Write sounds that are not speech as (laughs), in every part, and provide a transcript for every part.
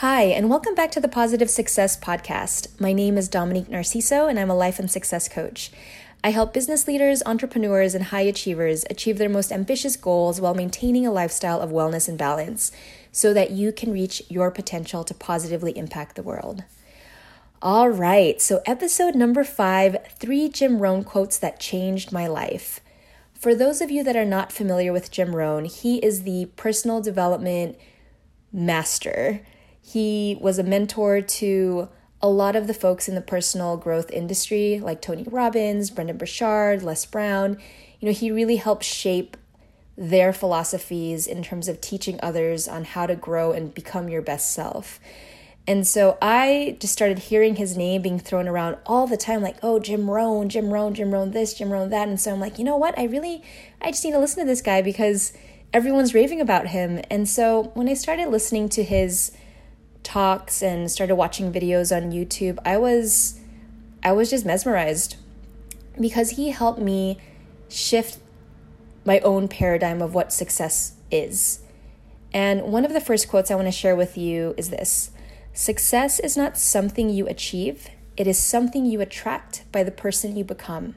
Hi, and welcome back to the Positive Success Podcast. My name is Dominique Narciso, and I'm a life and success coach. I help business leaders, entrepreneurs, and high achievers achieve their most ambitious goals while maintaining a lifestyle of wellness and balance so that you can reach your potential to positively impact the world. All right, so episode number five three Jim Rohn quotes that changed my life. For those of you that are not familiar with Jim Rohn, he is the personal development master. He was a mentor to a lot of the folks in the personal growth industry, like Tony Robbins, Brendon Burchard, Les Brown. You know, he really helped shape their philosophies in terms of teaching others on how to grow and become your best self. And so I just started hearing his name being thrown around all the time, like, oh, Jim Rohn, Jim Rohn, Jim Rohn, this, Jim Rohn, that. And so I'm like, you know what? I really, I just need to listen to this guy because everyone's raving about him. And so when I started listening to his talks and started watching videos on YouTube, I was, I was just mesmerized because he helped me shift my own paradigm of what success is. And one of the first quotes I want to share with you is this Success is not something you achieve, it is something you attract by the person you become.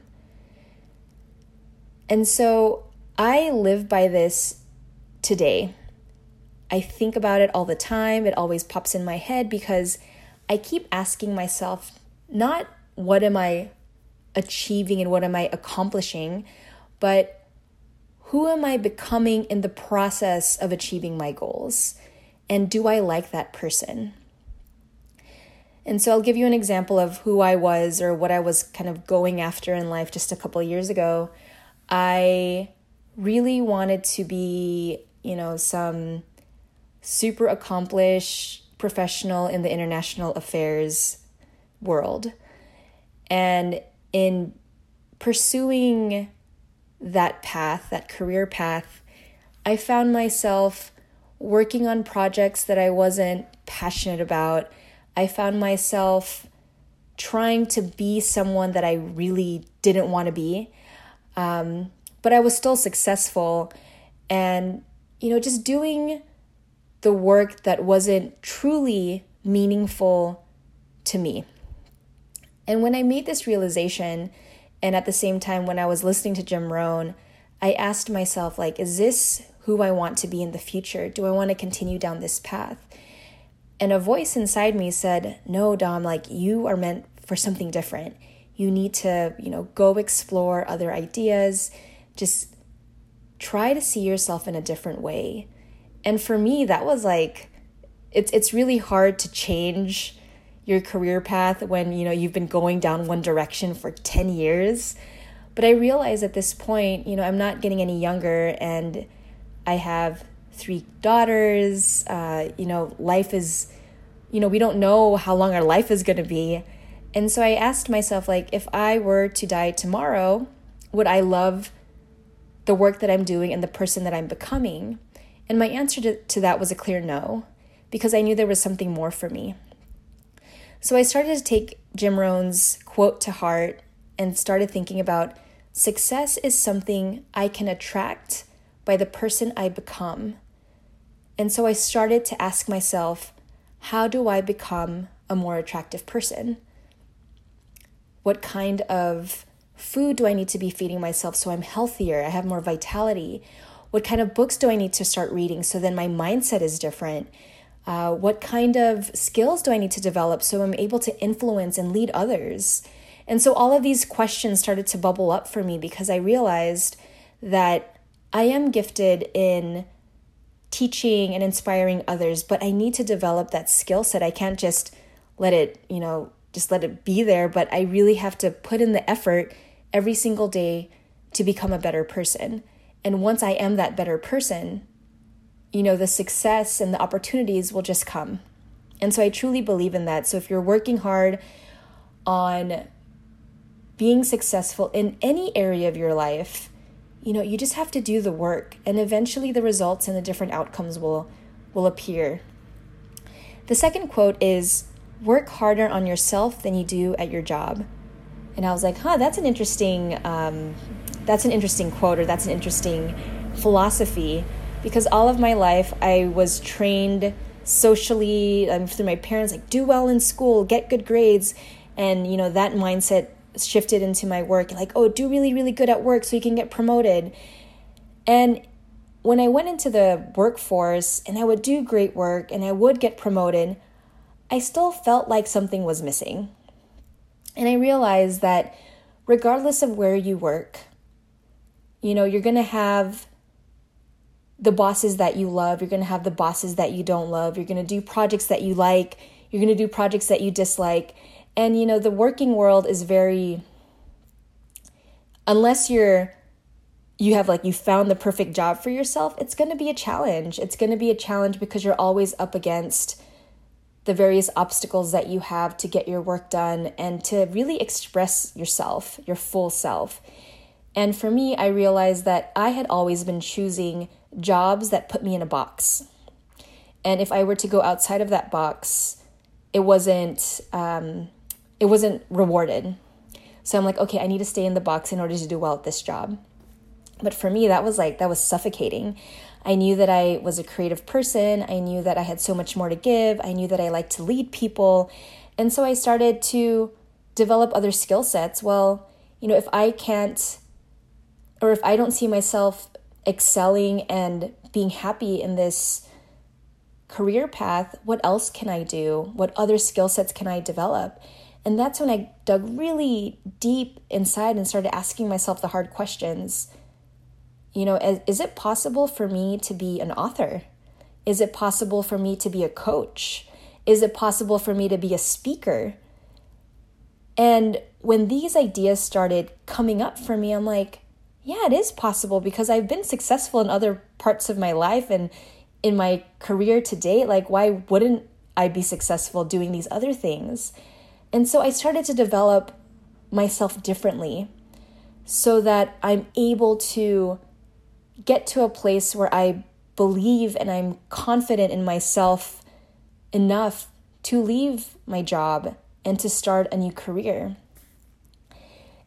And so I live by this today. I think about it all the time. It always pops in my head because I keep asking myself, not what am I achieving and what am I accomplishing, but who am I becoming in the process of achieving my goals? And do I like that person? And so I'll give you an example of who I was or what I was kind of going after in life just a couple years ago. I really wanted to be, you know, some super accomplished professional in the international affairs world. And in pursuing that path, that career path, I found myself working on projects that I wasn't passionate about I found myself trying to be someone that I really didn't want to be. Um, but I was still successful and, you know, just doing the work that wasn't truly meaningful to me. And when I made this realization, and at the same time, when I was listening to Jim Rohn, I asked myself, like, is this who I want to be in the future? Do I want to continue down this path? And a voice inside me said, No, Dom, like you are meant for something different. You need to, you know, go explore other ideas. Just try to see yourself in a different way. And for me, that was like, it's it's really hard to change your career path when you know you've been going down one direction for 10 years but i realize at this point you know i'm not getting any younger and i have three daughters. Uh, you know, life is, you know, we don't know how long our life is going to be. And so I asked myself, like, if I were to die tomorrow, would I love the work that I'm doing and the person that I'm becoming? And my answer to, to that was a clear no, because I knew there was something more for me. So I started to take Jim Rohn's quote to heart and started thinking about success is something I can attract by the person I become. And so I started to ask myself, how do I become a more attractive person? What kind of food do I need to be feeding myself so I'm healthier, I have more vitality? What kind of books do I need to start reading so then my mindset is different? Uh, what kind of skills do I need to develop so I'm able to influence and lead others? And so all of these questions started to bubble up for me because I realized that I am gifted in teaching and inspiring others, but I need to develop that skill set. I can't just let it, you know, just let it be there, but I really have to put in the effort every single day to become a better person. And once I am that better person, you know, the success and the opportunities will just come. And so I truly believe in that. So if you're working hard on being successful in any area of your life, you know, you just have to do the work and eventually the results and the different outcomes will will appear. The second quote is work harder on yourself than you do at your job. And I was like, huh, that's an interesting um, that's an interesting quote or that's an interesting philosophy. Because all of my life I was trained socially um, through my parents like do well in school get good grades. And you know that mindset shifted into my work like oh do really really good at work so you can get promoted. And when i went into the workforce and i would do great work and i would get promoted i still felt like something was missing. And i realized that regardless of where you work you know you're going to have the bosses that you love, you're going to have the bosses that you don't love, you're going to do projects that you like, you're going to do projects that you dislike. And you know, the working world is very unless you're you have like you found the perfect job for yourself, it's going to be a challenge. It's going to be a challenge because you're always up against the various obstacles that you have to get your work done and to really express yourself, your full self. And for me, I realized that I had always been choosing jobs that put me in a box. And if I were to go outside of that box, it wasn't um, it wasn't rewarded. So I'm like, okay, I need to stay in the box in order to do well at this job. But for me, that was like that was suffocating. I knew that I was a creative person. I knew that I had so much more to give. I knew that I liked to lead people. And so I started to develop other skill sets. Well, you know, if I can't or if I don't see myself excelling and being happy in this career path, what else can I do? What other skill sets can I develop? And that's when I dug really deep inside and started asking myself the hard questions. You know, is, is it possible for me to be an author? Is it possible for me to be a coach? Is it possible for me to be a speaker? And when these ideas started coming up for me, I'm like, yeah, it is possible because I've been successful in other parts of my life and in my career to date. Like, why wouldn't I be successful doing these other things? And so I started to develop myself differently so that I'm able to get to a place where I believe and I'm confident in myself enough to leave my job and to start a new career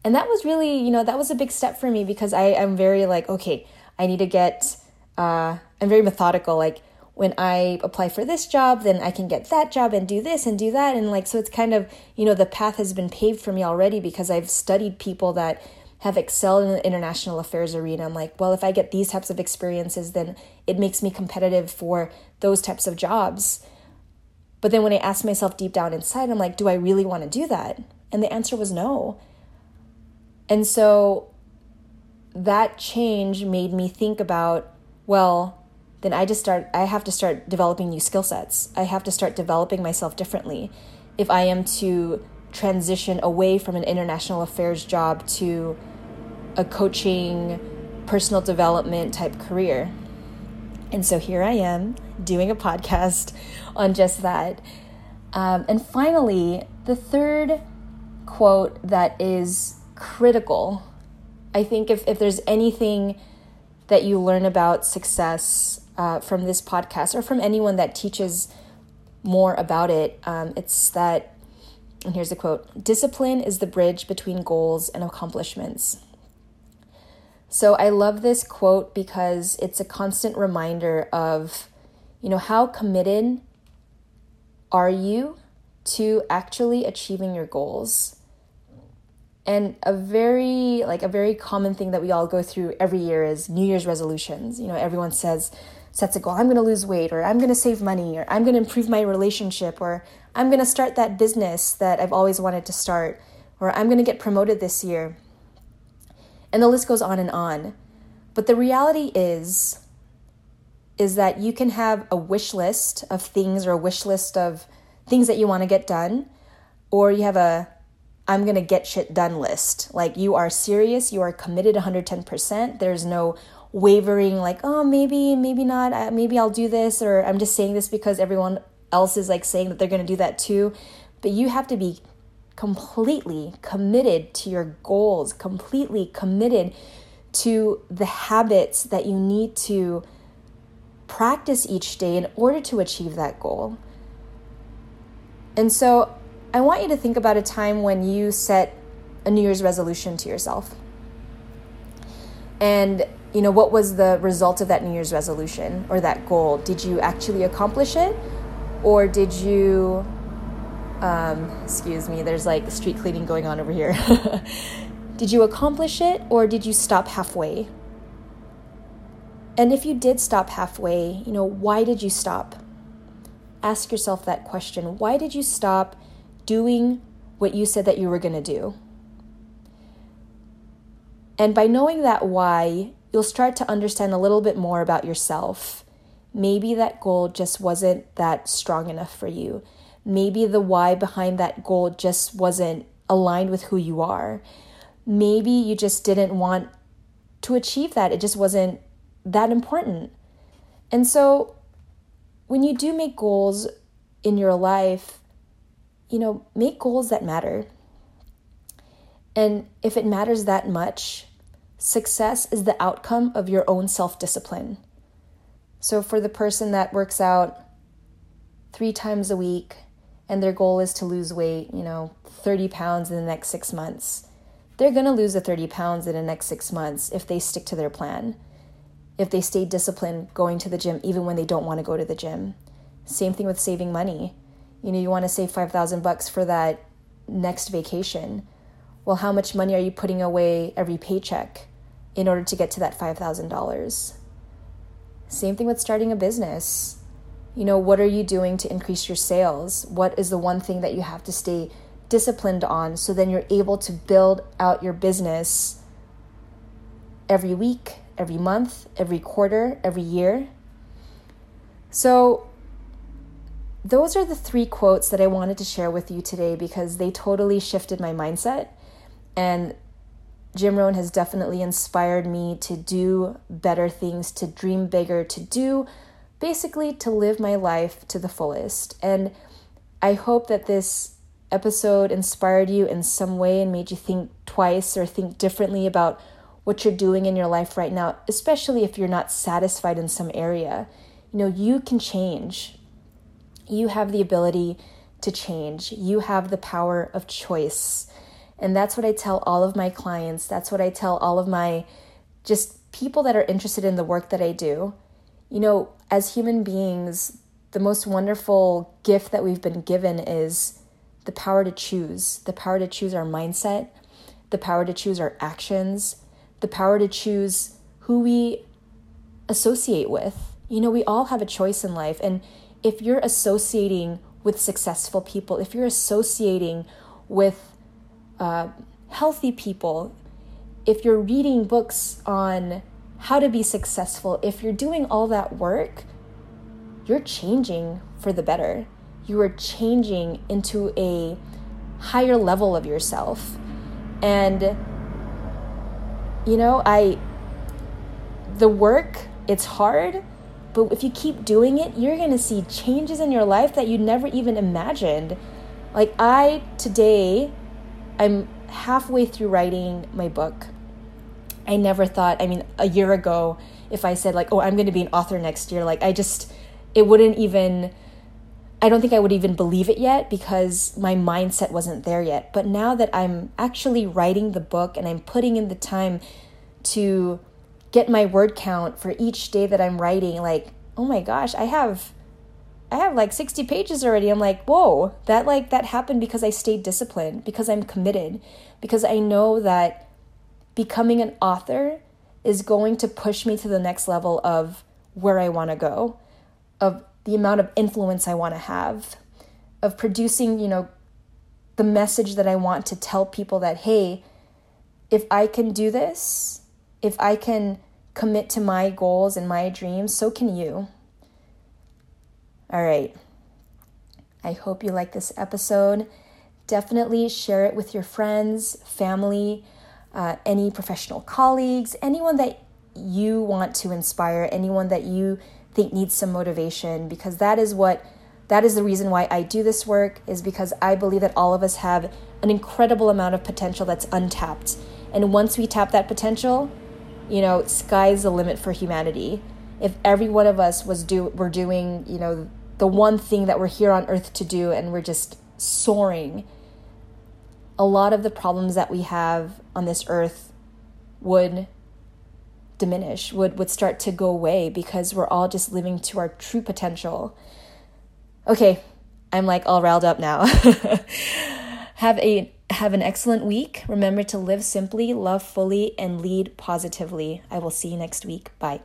and that was really you know that was a big step for me because i am very like okay i need to get uh, i'm very methodical. Like when i apply for this job then i can get that job and do this and do that. And like so it's kind of you know the path has been paved for me already because i've studied people that have excelled in the international affairs arena. I'm like well if i get these types of experiences then it makes me competitive for those types of jobs. But then when i asked myself deep down inside i'm like do i really want to do that? And the answer was no and so that change made me think about, well, then I just start I have to start developing new skill sets. I have to start developing myself differently if I am to transition away from an international affairs job to a coaching, personal development type career. And so here I am doing a podcast (laughs) on just that. Um, and finally, the third quote that is critical. I think if, if there's anything that you learn about success uh, from this podcast or from anyone that teaches more about it, um, it's that, and here's the quote discipline is the bridge between goals and accomplishments. So I love this quote because it's a constant reminder of, you know, how committed are you to actually achieving your goals? And a very like a very common thing that we all go through every year is New Year's resolutions. You know, everyone says sets a goal, I'm going to lose weight or I'm going to save money or I'm going to improve my relationship or I'm going to start that business that I've always wanted to start or I'm going to get promoted this year. And the list goes on and on. But the reality is is that you can have a wish list of things or a wish list of things that you want to get done or you have a I'm going to get shit done list. Like you are serious, you are committed 110%. There's no wavering like, "Oh, maybe, maybe not. Maybe I'll do this or I'm just saying this because everyone else is like saying that they're going to do that too." But you have to be completely committed to your goals, completely committed to the habits that you need to practice each day in order to achieve that goal. And so I want you to think about a time when you set a New Year's resolution to yourself. And, you know, what was the result of that New Year's resolution or that goal? Did you actually accomplish it? Or did you, um, excuse me, there's like street cleaning going on over here. (laughs) did you accomplish it or did you stop halfway? And if you did stop halfway, you know, why did you stop? Ask yourself that question. Why did you stop doing what you said that you were going to do? And by knowing that why, you'll start to understand a little bit more about yourself. Maybe that goal just wasn't that strong enough for you. Maybe the why behind that goal just wasn't aligned with who you are. Maybe you just didn't want to achieve that. It just wasn't that important. And so when you do make goals in your life, you know, make goals that matter. And if it matters that much, success is the outcome of your own self discipline. So, for the person that works out three times a week and their goal is to lose weight, you know, 30 pounds in the next six months, they're going to lose the 30 pounds in the next six months if they stick to their plan if they stay disciplined going to the gym even when they don't want to go to the gym. Same thing with saving money. You know, you want to save 5,000 bucks for that next vacation. Well, how much money are you putting away every paycheck in order to get to that $5,000? Same thing with starting a business. You know, what are you doing to increase your sales? What is the one thing that you have to stay disciplined on so then you're able to build out your business every week, every month, every quarter, every year. So, those are the three quotes that I wanted to share with you today because they totally shifted my mindset. And Jim Rohn has definitely inspired me to do better things, to dream bigger, to do basically to live my life to the fullest. And I hope that this episode inspired you in some way and made you think twice or think differently about what you're doing in your life right now, especially if you're not satisfied in some area. You know, you can change. You have the ability to change. You have the power of choice. And that's what I tell all of my clients. That's what I tell all of my just people that are interested in the work that I do. You know, as human beings, the most wonderful gift that we've been given is the power to choose, the power to choose our mindset, the power to choose our actions, the power to choose who we associate with. You know, we all have a choice in life. And if you're associating with successful people, if you're associating with uh, healthy people, if you're reading books on how to be successful, if you're doing all that work, you're changing for the better. You are changing into a higher level of yourself. And you know, I the work, it's hard, but if you keep doing it, you're going to see changes in your life that you never even imagined. Like I today I'm halfway through writing my book. I never thought, I mean, a year ago if I said like, "Oh, I'm going to be an author next year," like I just it wouldn't even I don't think I would even believe it yet because my mindset wasn't there yet. But now that I'm actually writing the book and I'm putting in the time to get my word count for each day that I'm writing, like, oh my gosh, I have I have like 60 pages already. I'm like, whoa, that like that happened because I stayed disciplined, because I'm committed, because I know that becoming an author is going to push me to the next level of where I want to go, of the amount of influence I want to have, of producing, you know, the message that I want to tell people that, hey, if I can do this, if I can commit to my goals and my dreams, so can you. All right. I hope you like this episode. Definitely share it with your friends, family, uh, any professional colleagues, anyone that you want to inspire, anyone that you think needs some motivation because that is what that is the reason why I do this work is because I believe that all of us have an incredible amount of potential that's untapped. And once we tap that potential, you know, sky's the limit for humanity. If every one of us was do we're doing, you know, the one thing that we're here on earth to do and we're just soaring, a lot of the problems that we have on this earth would diminish, would, would start to go away because we're all just living to our true potential. Okay, I'm like all riled up now. (laughs) have a have an excellent week. Remember to live simply, love fully, and lead positively. I will see you next week. Bye.